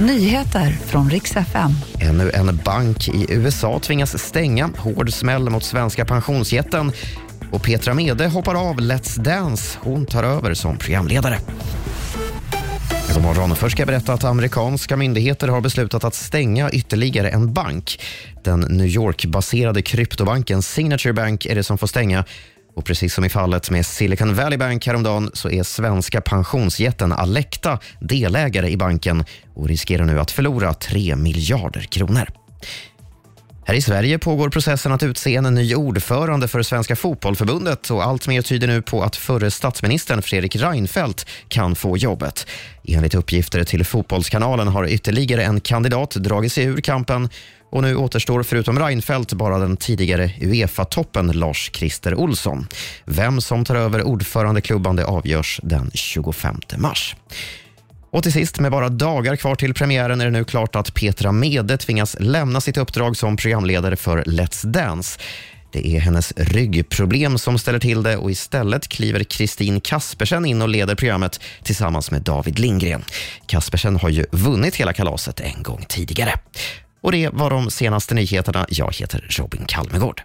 Nyheter från riks FM. Ännu en bank i USA tvingas stänga. Hård smäll mot svenska pensionsjätten. Och Petra Mede hoppar av Let's Dance. Hon tar över som programledare. God morgon. Först ska jag berätta att amerikanska myndigheter har beslutat att stänga ytterligare en bank. Den New York-baserade kryptobanken Signature Bank är det som får stänga. Och precis som i fallet med Silicon Valley Bank häromdagen så är svenska pensionsjätten Alecta delägare i banken och riskerar nu att förlora 3 miljarder kronor. Här i Sverige pågår processen att utse en ny ordförande för Svenska fotbollförbundet och allt mer tyder nu på att förre statsministern Fredrik Reinfeldt kan få jobbet. Enligt uppgifter till Fotbollskanalen har ytterligare en kandidat dragit sig ur kampen och nu återstår förutom Reinfeldt bara den tidigare Uefa-toppen Lars-Christer Olsson. Vem som tar över ordförandeklubban det avgörs den 25 mars. Och till sist, med bara dagar kvar till premiären är det nu klart att Petra Mede tvingas lämna sitt uppdrag som programledare för Let's Dance. Det är hennes ryggproblem som ställer till det och istället kliver Kristin Kaspersen in och leder programmet tillsammans med David Lindgren. Kaspersen har ju vunnit hela kalaset en gång tidigare. Och det var de senaste nyheterna. Jag heter Robin Kalmegård.